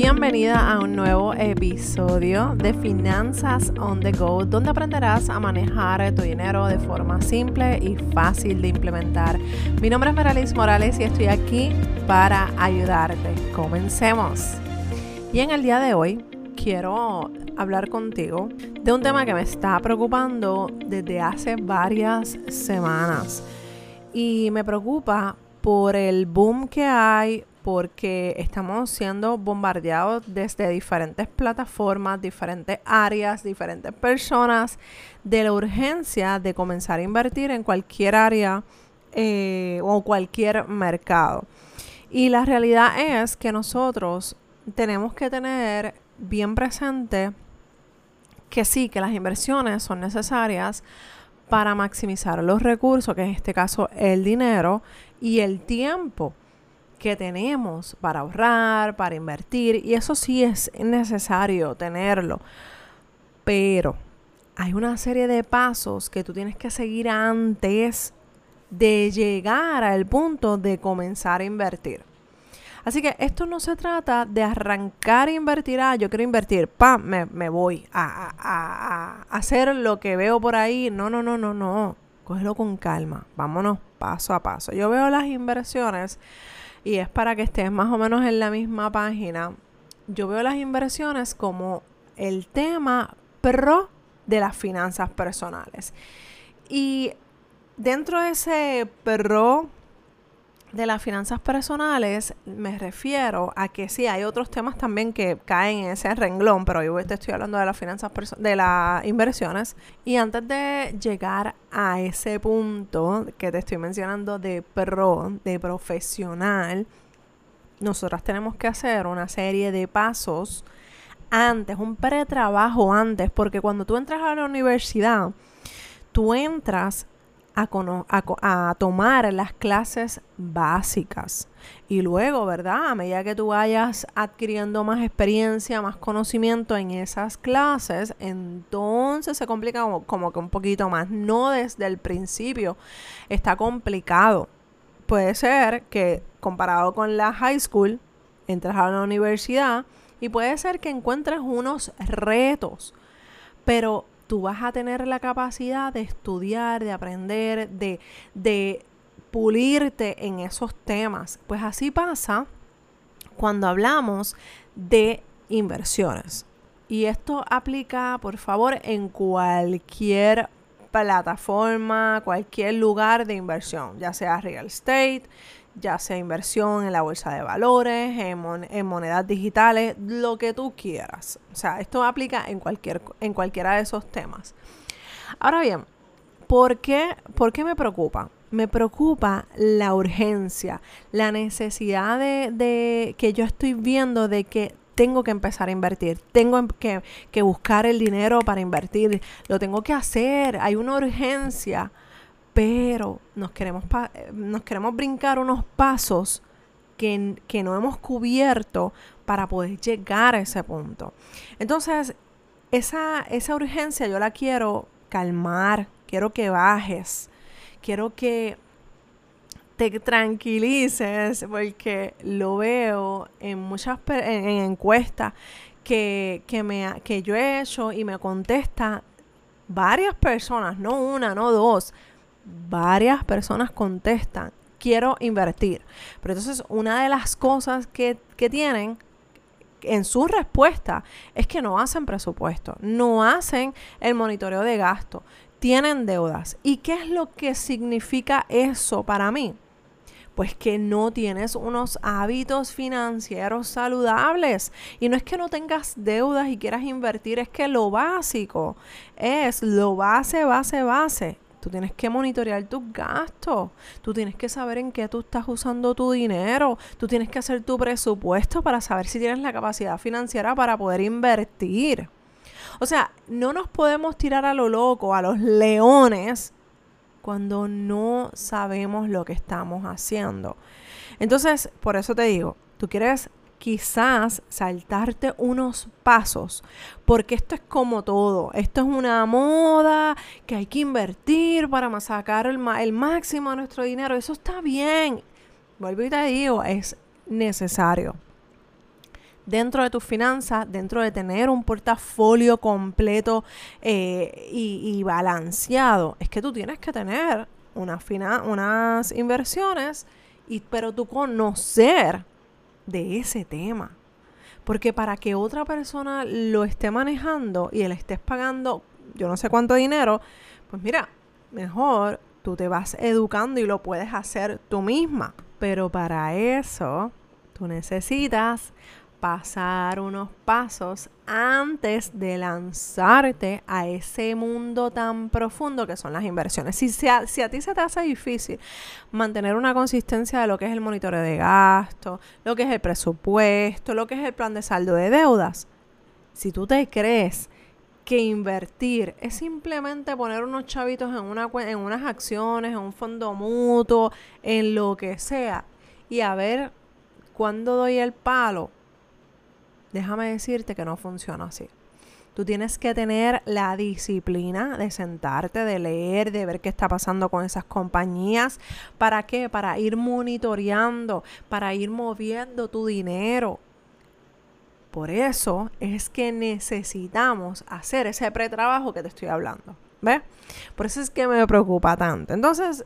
Bienvenida a un nuevo episodio de Finanzas on the Go, donde aprenderás a manejar tu dinero de forma simple y fácil de implementar. Mi nombre es Meralis Morales y estoy aquí para ayudarte. Comencemos. Y en el día de hoy quiero hablar contigo de un tema que me está preocupando desde hace varias semanas. Y me preocupa por el boom que hay porque estamos siendo bombardeados desde diferentes plataformas, diferentes áreas, diferentes personas de la urgencia de comenzar a invertir en cualquier área eh, o cualquier mercado. Y la realidad es que nosotros tenemos que tener bien presente que sí, que las inversiones son necesarias para maximizar los recursos, que en este caso el dinero y el tiempo que tenemos para ahorrar, para invertir, y eso sí es necesario tenerlo. Pero hay una serie de pasos que tú tienes que seguir antes de llegar al punto de comenzar a invertir. Así que esto no se trata de arrancar a invertir, ah, yo quiero invertir, pam, me, voy a, a, hacer lo que veo por ahí. No, no, no, no, no. Cógelo con calma. Vámonos paso a paso. Yo veo las inversiones y es para que estés más o menos en la misma página. Yo veo las inversiones como el tema pro de las finanzas personales. Y dentro de ese pro de las finanzas personales me refiero a que sí, hay otros temas también que caen en ese renglón, pero hoy te estoy hablando de las finanzas de las inversiones. Y antes de llegar a ese punto que te estoy mencionando de pro, de profesional, nosotras tenemos que hacer una serie de pasos antes, un pretrabajo antes, porque cuando tú entras a la universidad, tú entras a, tomar las clases básicas. Y luego, ¿verdad? A medida que tú vayas adquiriendo más experiencia, más conocimiento en esas clases, entonces se complica como, como que un poquito más. No desde el principio. Está complicado. Puede ser que comparado con la high school, entras a la universidad y puede ser que encuentres unos retos. Pero tú vas a tener la capacidad de estudiar, de aprender, de, de pulirte en esos temas. Pues así pasa cuando hablamos de inversiones. Y esto aplica, por favor, en cualquier plataforma, cualquier lugar de inversión, ya sea real estate, ya sea inversión en la bolsa de valores, en, monedas digitales, lo que tú quieras. O sea, esto aplica en, cualquier, en cualquiera de esos temas. Ahora bien, ¿por qué, ¿por qué me preocupa? Me preocupa la urgencia, la necesidad de, de, que yo estoy viendo de que tengo que empezar a invertir, tengo que, que buscar el dinero para invertir, lo tengo que hacer, hay una urgencia pero nos queremos, nos queremos brincar unos pasos que, no hemos cubierto para poder llegar a ese punto. Entonces, esa, esa urgencia yo la quiero calmar, quiero que bajes, quiero que te tranquilices porque lo veo en muchas en, encuestas que, que, me, que yo he hecho y me contesta varias personas, no una, no dos, varias personas contestan, quiero invertir. Pero entonces una de las cosas que, tienen en su respuesta es que no hacen presupuesto, no hacen el monitoreo de gasto, tienen deudas. ¿Y qué es lo que significa eso para mí? Pues que no tienes unos hábitos financieros saludables. Y no es que no tengas deudas y quieras invertir, es que lo básico es lo base, base, base Tú tienes que monitorear tus gastos. Tú tienes que saber en qué tú estás usando tu dinero. Tú tienes que hacer tu presupuesto para saber si tienes la capacidad financiera para poder invertir. O sea, no nos podemos tirar a lo loco, a los leones, cuando no sabemos lo que estamos haciendo. Entonces, por eso te digo, tú quieres quizás saltarte unos pasos, porque esto es como todo, esto es una moda que hay que invertir para sacar el, máximo de nuestro dinero, eso está bien, vuelvo y te digo, es necesario. Dentro de tus finanzas, dentro de tener un portafolio completo eh, y, balanceado, es que tú tienes que tener una unas inversiones, y, pero tú conocer de ese tema. Porque para que otra persona lo esté manejando y le estés pagando yo no sé cuánto dinero, pues mira, mejor tú te vas educando y lo puedes hacer tú misma. Pero para eso tú necesitas pasar unos pasos antes de lanzarte a ese mundo tan profundo que son las inversiones. Si, a, a, ti se te hace difícil mantener una consistencia de lo que es el monitoreo de gasto, lo que es el presupuesto, lo que es el plan de saldo de deudas, si tú te crees que invertir es simplemente poner unos chavitos en, una, en unas acciones, en un fondo mutuo, en lo que sea, y a ver cuándo doy el palo, déjame decirte que no funciona así. Tú tienes que tener la disciplina de sentarte, de leer, de ver qué está pasando con esas compañías. ¿Para qué? Para ir monitoreando, para ir moviendo tu dinero. Por eso es que necesitamos hacer ese pretrabajo que te estoy hablando. ¿Ves? Por eso es que me preocupa tanto. Entonces,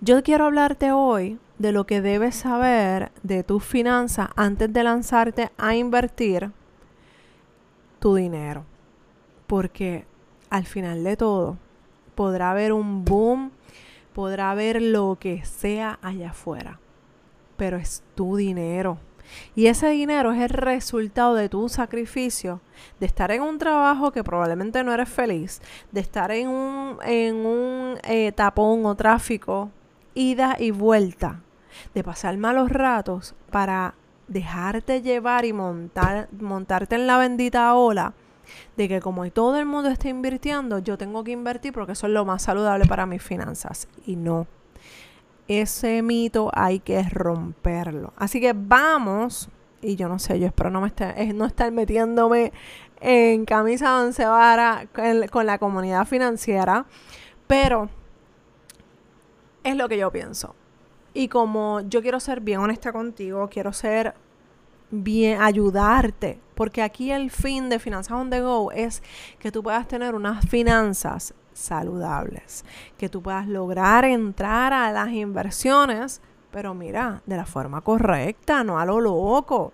yo quiero hablarte hoy de lo que debes saber de tus finanzas antes de lanzarte a invertir tu dinero. Porque al final de todo podrá haber un boom, podrá haber lo que sea allá afuera. Pero es tu dinero. Y ese dinero es el resultado de tu sacrificio, de estar en un trabajo que probablemente no eres feliz, de estar en un, en un eh, tapón o tráfico ida y vuelta, de pasar malos ratos para dejarte llevar y montar, montarte en la bendita ola de que como todo el mundo está invirtiendo, yo tengo que invertir porque eso es lo más saludable para mis finanzas. Y no. Ese mito hay que romperlo. Así que vamos, y yo no sé, yo espero no, me esté, no estar metiéndome en camisa once vara con la comunidad financiera, pero es lo que yo pienso. Y como yo quiero ser bien honesta contigo, quiero ser bien, ayudarte, porque aquí el fin de Finanzas on the Go es que tú puedas tener unas finanzas saludables, que tú puedas lograr entrar a las inversiones, pero mira, de la forma correcta, no a lo loco.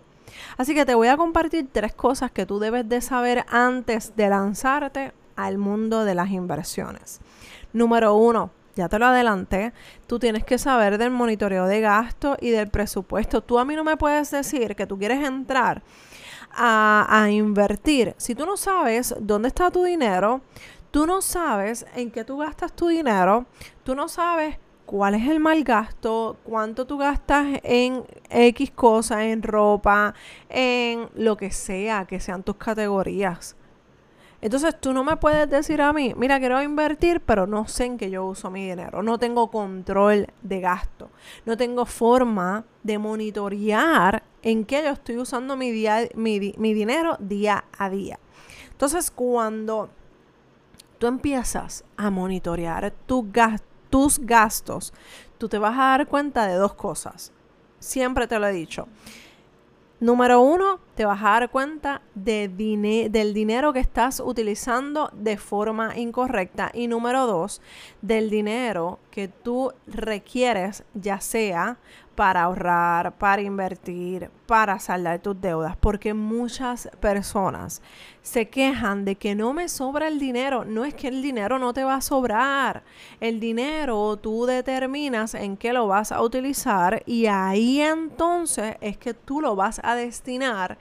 Así que te voy a compartir tres cosas que tú debes de saber antes de lanzarte al mundo de las inversiones. Número uno, ya te lo adelanté, tú tienes que saber del monitoreo de gasto y del presupuesto. Tú a mí no me puedes decir que tú quieres entrar a, a invertir. Si tú no sabes dónde está tu dinero, tú no sabes en qué tú gastas tu dinero, tú no sabes cuál es el mal gasto, cuánto tú gastas en X cosas, en ropa, en lo que sea, que sean tus categorías. Entonces tú no me puedes decir a mí, mira, quiero invertir, pero no sé en qué yo uso mi dinero. No tengo control de gasto. No tengo forma de monitorear en qué yo estoy usando mi, día, mi, dinero día a día. Entonces cuando tú empiezas a monitorear tus gastos, tú te vas a dar cuenta de dos cosas. Siempre te lo he dicho. Número uno, te vas a dar cuenta de del dinero que estás utilizando de forma incorrecta. Y número dos, del dinero que tú requieres, ya sea para ahorrar, para invertir, para saldar tus deudas, porque muchas personas se quejan de que no me sobra el dinero. No es que el dinero no te va a sobrar. El dinero tú determinas en qué lo vas a utilizar y ahí entonces es que tú lo vas a destinar.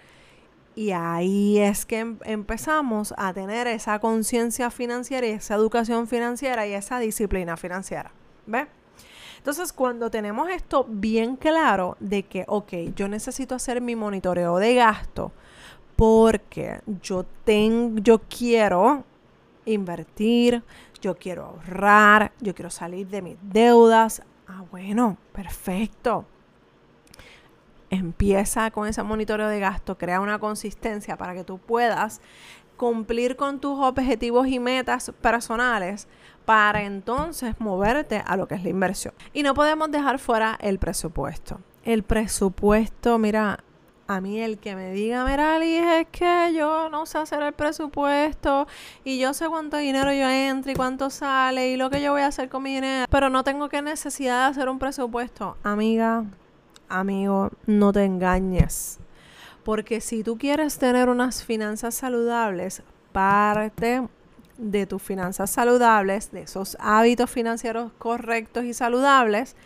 Y ahí es que em, empezamos a tener esa conciencia financiera y esa educación financiera y esa disciplina financiera. ¿Ves? Entonces, cuando tenemos esto bien claro de que, ok, yo necesito hacer mi monitoreo de gasto porque yo, tengo, yo quiero invertir, yo quiero ahorrar, yo quiero salir de mis deudas. Ah, bueno, perfecto. Empieza con ese monitoreo de gasto, crea una consistencia para que tú puedas cumplir con tus objetivos y metas personales para entonces moverte a lo que es la inversión. Y no podemos dejar fuera el presupuesto. El presupuesto, mira, A mí el que me diga, mira, es que yo no sé hacer el presupuesto y yo sé cuánto dinero yo entro y cuánto sale y lo que yo voy a hacer con mi dinero, pero no tengo que necesidad de hacer un presupuesto. Amiga, amigo, no te engañes. Porque si tú quieres tener unas finanzas saludables, parte de tus finanzas saludables, de esos hábitos financieros correctos y saludables,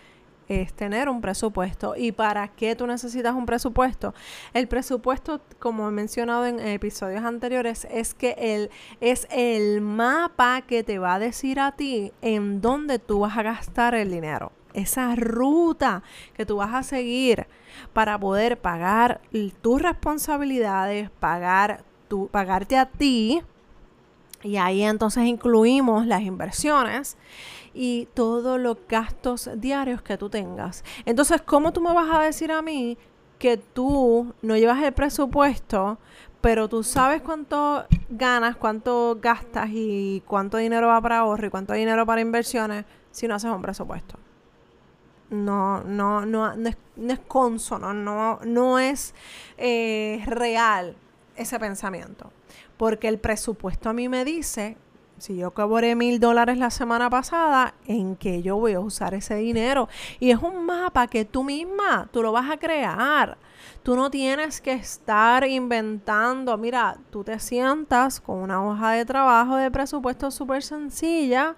es tener un presupuesto. ¿Y para qué tú necesitas un presupuesto? El presupuesto, como he mencionado en episodios anteriores, es que el, es el mapa que te va a decir a ti en dónde tú vas a gastar el dinero. Esa ruta que tú vas a seguir para poder pagar tus responsabilidades, pagar tu, pagarte a ti. Y ahí entonces incluimos las inversiones y todos los gastos diarios que tú tengas. Entonces, ¿cómo tú me vas a decir a mí que tú no llevas el presupuesto, pero tú sabes cuánto ganas, cuánto gastas y cuánto dinero va para ahorro y cuánto dinero para inversiones si no haces un presupuesto? No, no, no, no es, no es consono, no, no es eh, real ese pensamiento. Porque el presupuesto a mí me dice si yo cobré mil dólares la semana pasada, ¿en qué yo voy a usar ese dinero? Y es un mapa que tú misma, tú lo vas a crear. Tú no tienes que estar inventando. Mira, tú te sientas con una hoja de trabajo de presupuesto súper sencilla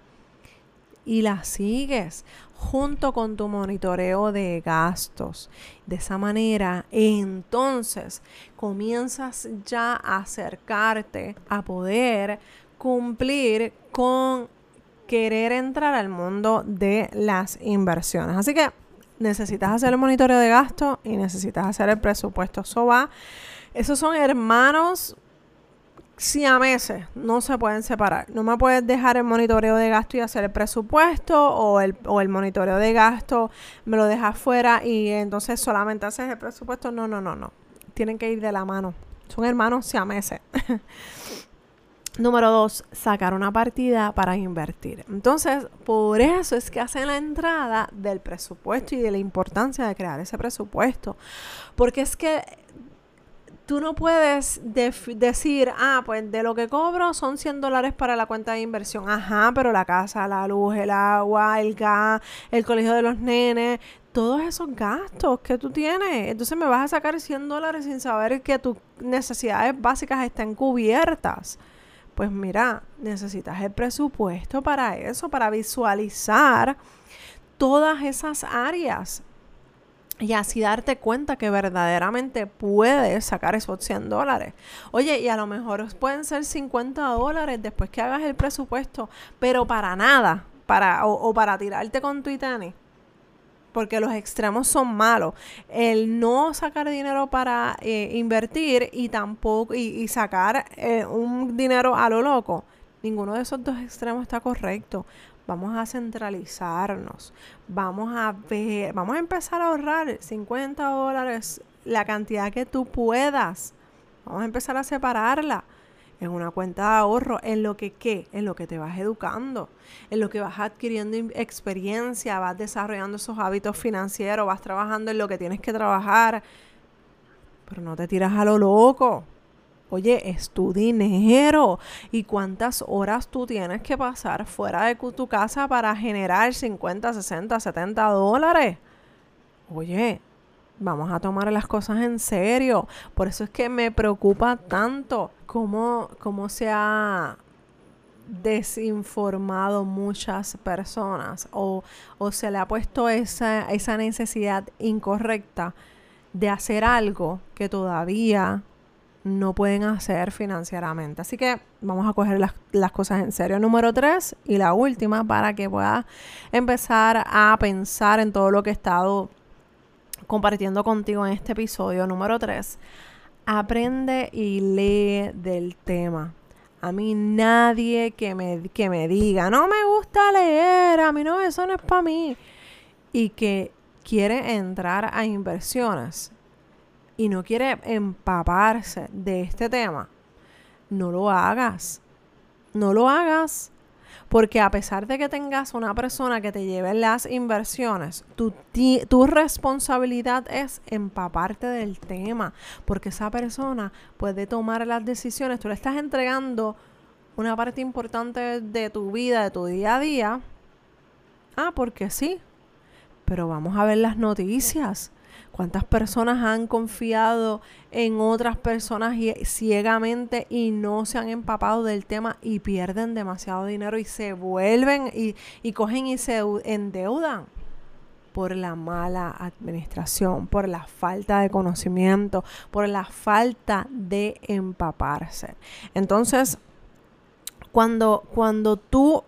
y la sigues junto con tu monitoreo de gastos. De esa manera, entonces comienzas ya a acercarte a poder cumplir con querer entrar al mundo de las inversiones. Así que necesitas hacer el monitoreo de gasto y necesitas hacer el presupuesto. Eso va. Esos son hermanos meses no se pueden separar. No me puedes dejar el monitoreo de gasto y hacer el presupuesto o el, o el monitoreo de gasto me lo dejas fuera y entonces solamente haces el presupuesto. No, no, no, no. Tienen que ir de la mano. Son hermanos meses Número dos, sacar una partida para invertir. Entonces, por eso es que hacen la entrada del presupuesto y de la importancia de crear ese presupuesto. Porque es que tú no puedes decir, ah, pues de lo que cobro son 100 dólares para la cuenta de inversión. Ajá, pero la casa, la luz, el agua, el gas, el colegio de los nenes, todos esos gastos que tú tienes. Entonces me vas a sacar 100 dólares sin saber que tus necesidades básicas estén cubiertas. Pues mira, necesitas el presupuesto para eso, para visualizar todas esas áreas y así darte cuenta que verdaderamente puedes sacar esos 100 dólares. Oye, y a lo mejor pueden ser 50 dólares después que hagas el presupuesto, pero para nada, para, o, para tirarte con tu tenis porque los extremos son malos. El no sacar dinero para eh, invertir y tampoco y, sacar eh, un dinero a lo loco, ninguno de esos dos extremos está correcto. Vamos a centralizarnos, vamos a ver, vamos a empezar a ahorrar 50 dólares, la cantidad que tú puedas. Vamos a empezar a separarla en una cuenta de ahorro, en lo que qué, en lo que te vas educando, en lo que vas adquiriendo experiencia, vas desarrollando esos hábitos financieros, vas trabajando en lo que tienes que trabajar, pero no te tiras a lo loco. Oye, es tu dinero. ¿Y cuántas horas tú tienes que pasar fuera de tu casa para generar 50, 60, 70 dólares? Oye, vamos a tomar las cosas en serio. Por eso es que me preocupa tanto cómo, cómo se ha desinformado muchas personas o, o se le ha puesto esa, esa necesidad incorrecta de hacer algo que todavía no pueden hacer financieramente. Así que vamos a coger las, cosas en serio. Número tres y la última para que puedas empezar a pensar en todo lo que he estado compartiendo contigo en este episodio número 3, aprende y lee del tema. A mí nadie que me, que me diga, no me gusta leer, a mí no, eso no es para mí. Y que quiere entrar a inversiones y no quiere empaparse de este tema, no lo hagas. No lo hagas. Porque a pesar de que tengas una persona que te lleve las inversiones, tu, tu responsabilidad es empaparte del tema, porque esa persona puede tomar las decisiones. Tú le estás entregando una parte importante de tu vida, de tu día a día. Ah, porque sí. Pero vamos a ver las noticias. ¿Cuántas personas han confiado en otras personas ciegamente y no se han empapado del tema y pierden demasiado dinero y se vuelven y, y cogen y se endeudan? por la mala administración, por la falta de conocimiento, por la falta de empaparse. Entonces, cuando, cuando tú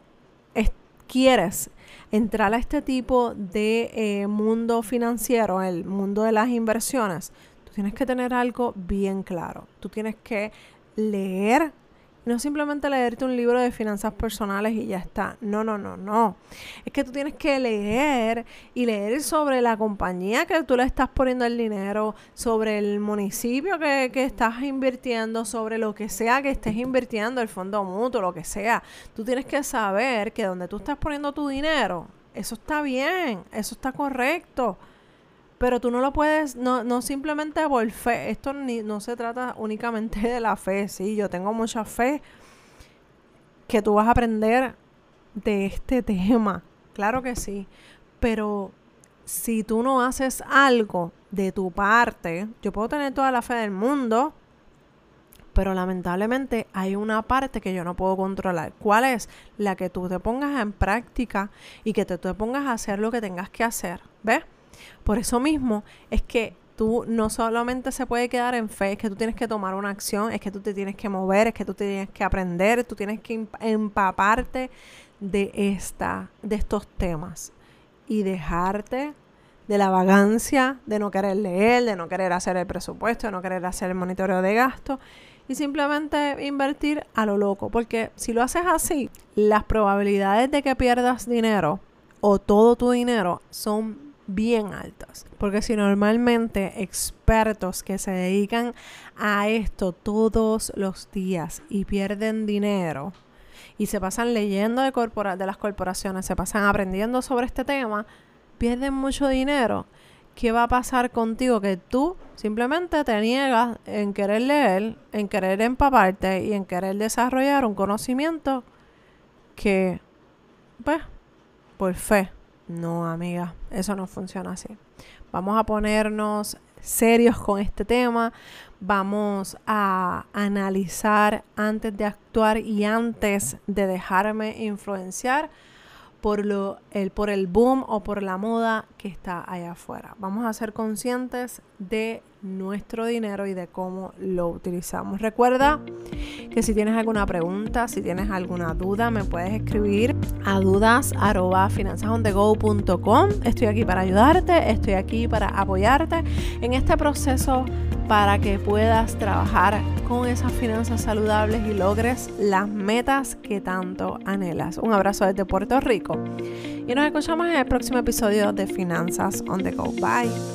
quieres entrar a este tipo de eh, mundo financiero, el mundo de las inversiones, tú tienes que tener algo bien claro. Tú tienes que leer no simplemente leerte un libro de finanzas personales y ya está. No, no, no, no. Es que tú tienes que leer y leer sobre la compañía que tú le estás poniendo el dinero, sobre el municipio que, que estás invirtiendo, sobre lo que sea que estés invirtiendo, el fondo mutuo, lo que sea. Tú tienes que saber que donde tú estás poniendo tu dinero, eso está bien, eso está correcto. Pero tú no lo puedes, no, no simplemente por fe. Esto ni, no se trata únicamente de la fe. Sí, yo tengo mucha fe que tú vas a aprender de este tema. Claro que sí. Pero si tú no haces algo de tu parte, yo puedo tener toda la fe del mundo, pero lamentablemente hay una parte que yo no puedo controlar. ¿Cuál es? La que tú te pongas en práctica y que te, te pongas a hacer lo que tengas que hacer. ¿Ves? Por eso mismo es que tú no solamente se puede quedar en fe, es que tú tienes que tomar una acción, es que tú te tienes que mover, es que tú tienes que aprender, tú tienes que empaparte de esta, de estos temas y dejarte de la vagancia, de no querer leer, de no querer hacer el presupuesto, de no querer hacer el monitoreo de gasto y simplemente invertir a lo loco, porque si lo haces así, las probabilidades de que pierdas dinero o todo tu dinero son bien altas. Porque si normalmente expertos que se dedican a esto todos los días y pierden dinero y se pasan leyendo de, de las corporaciones, se pasan aprendiendo sobre este tema, pierden mucho dinero. ¿Qué va a pasar contigo? Que tú simplemente te niegas en querer leer, en querer empaparte y en querer desarrollar un conocimiento que, pues, por fe, no, amiga, eso no funciona así. Vamos a ponernos serios con este tema. Vamos a analizar antes de actuar y antes de dejarme influenciar por, lo, el, por el boom o por la moda que está allá afuera. Vamos a ser conscientes de nuestro dinero y de cómo lo utilizamos. Recuerda que si tienes alguna pregunta, si tienes alguna duda, me puedes escribir a dudas@finanzasondego.com. Estoy aquí para ayudarte, estoy aquí para apoyarte en este proceso para que puedas trabajar con esas finanzas saludables y logres las metas que tanto anhelas. Un abrazo desde Puerto Rico y nos escuchamos en el próximo episodio de Finanzas on the Go. Bye.